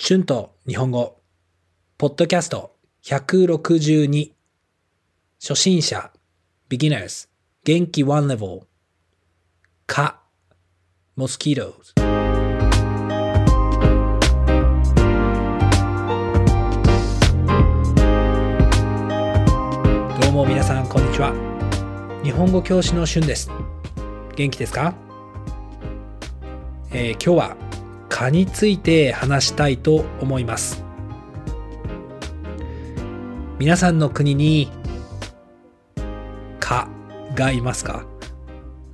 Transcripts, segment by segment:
春と日本語、ポッドキャスト。162、初心者、beginners、元気。one level、蚊、mosquitoes。どうも皆さん、こんにちは。日本語教師の春です。元気ですか、えー今日は蚊について話したいと思います。皆さんの国に蚊がいますか？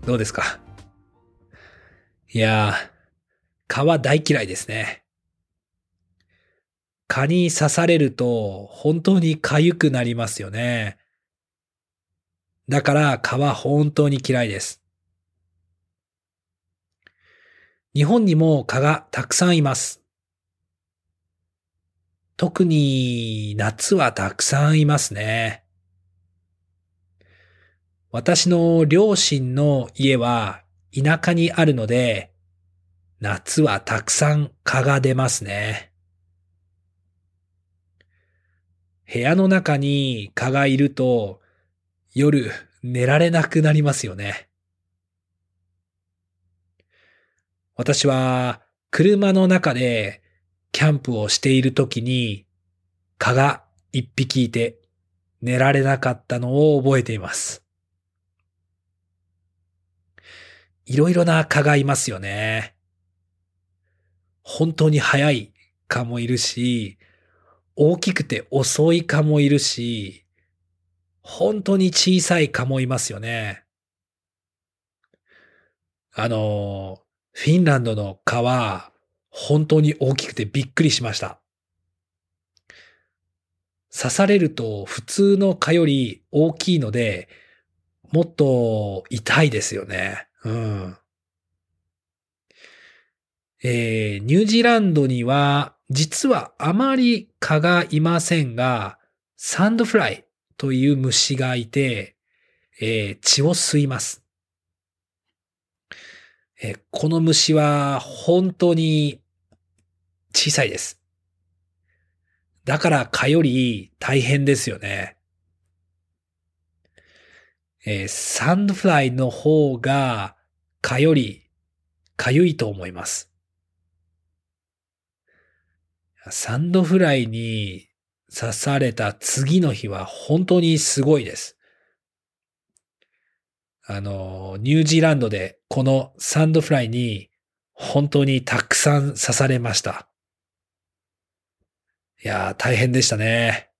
どうですか？いやー、蚊は大嫌いですね。蚊に刺されると本当に痒くなりますよね。だから蚊は本当に嫌いです。日本にも蚊がたくさんいます。特に夏はたくさんいますね。私の両親の家は田舎にあるので、夏はたくさん蚊が出ますね。部屋の中に蚊がいると夜寝られなくなりますよね。私は車の中でキャンプをしている時に蚊が一匹いて寝られなかったのを覚えています。いろいろな蚊がいますよね。本当に速い蚊もいるし、大きくて遅い蚊もいるし、本当に小さい蚊もいますよね。あの、フィンランドの蚊は本当に大きくてびっくりしました。刺されると普通の蚊より大きいので、もっと痛いですよね。うん。えー、ニュージーランドには実はあまり蚊がいませんが、サンドフライという虫がいて、えー血を吸います。えこの虫は本当に小さいです。だから蚊より大変ですよね。えーサンドフライの方が蚊よりかゆいと思います。サンドフライに刺された次の日は本当にすごいです。あの、ニュージーランドでこのサンドフライに本当にたくさん刺されました。いやー、大変でしたね。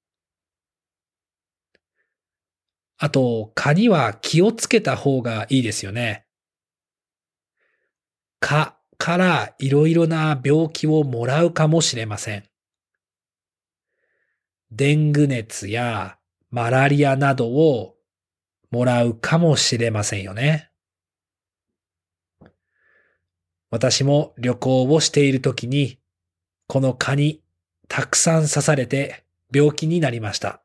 あと、蚊には気をつけた方がいいですよね。蚊からいろいろな病気をもらうかもしれません。デング熱やマラリアなどをもらうかもしれませんよね。私も旅行をしているときに、この蚊にたくさん刺されて病気になりました。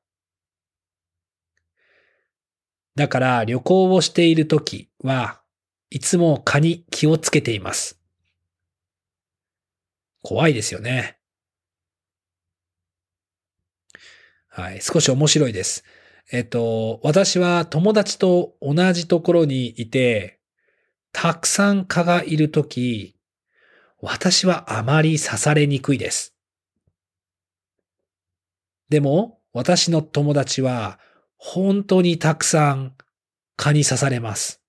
だから旅行をしているときはいつも蚊に気をつけています。怖いですよね。はい、少し面白いです。えっと、私は友達と同じところにいて、たくさん蚊がいるとき、私はあまり刺されにくいです。でも、私の友達は本当にたくさん蚊に刺されます。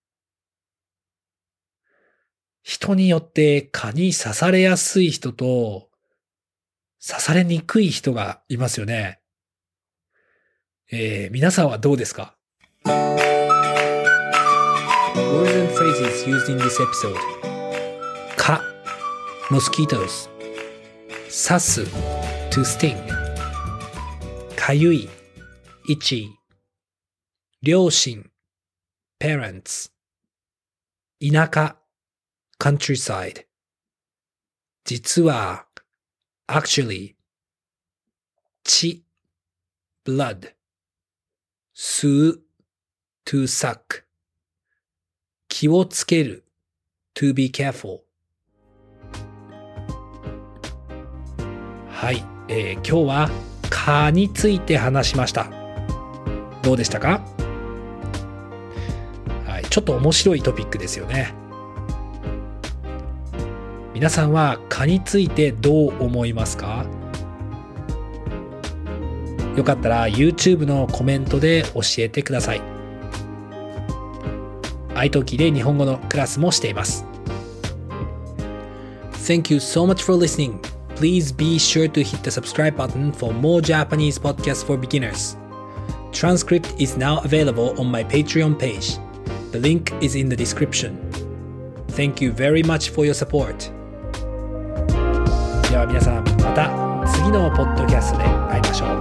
人によって蚊に刺されやすい人と刺されにくい人がいますよね。えー、皆さんはどうですか？Words and phrases used in this episode 蚊 mosquitoes 刺す to sting かゆい itchy 両親 parents 田舎 countryside 実は actually 血 blood 吸う to suck 気をつける to be careful はい、えー、今日は蚊について話しました。どうでしたか？はい、ちょっと面白いトピックですよね。皆さんは蚊についてどう思いますか？よかったら YouTube のコメントで教えてください。iTalki で日本語のクラスもしています。Thank you so much for listening. Please be sure to hit the subscribe button for more Japanese podcasts for beginners. Transcript is now available on my Patreon page. The link is in the description. Thank you very much for your support. では皆さんまた次のポッドキャストで会いましょう。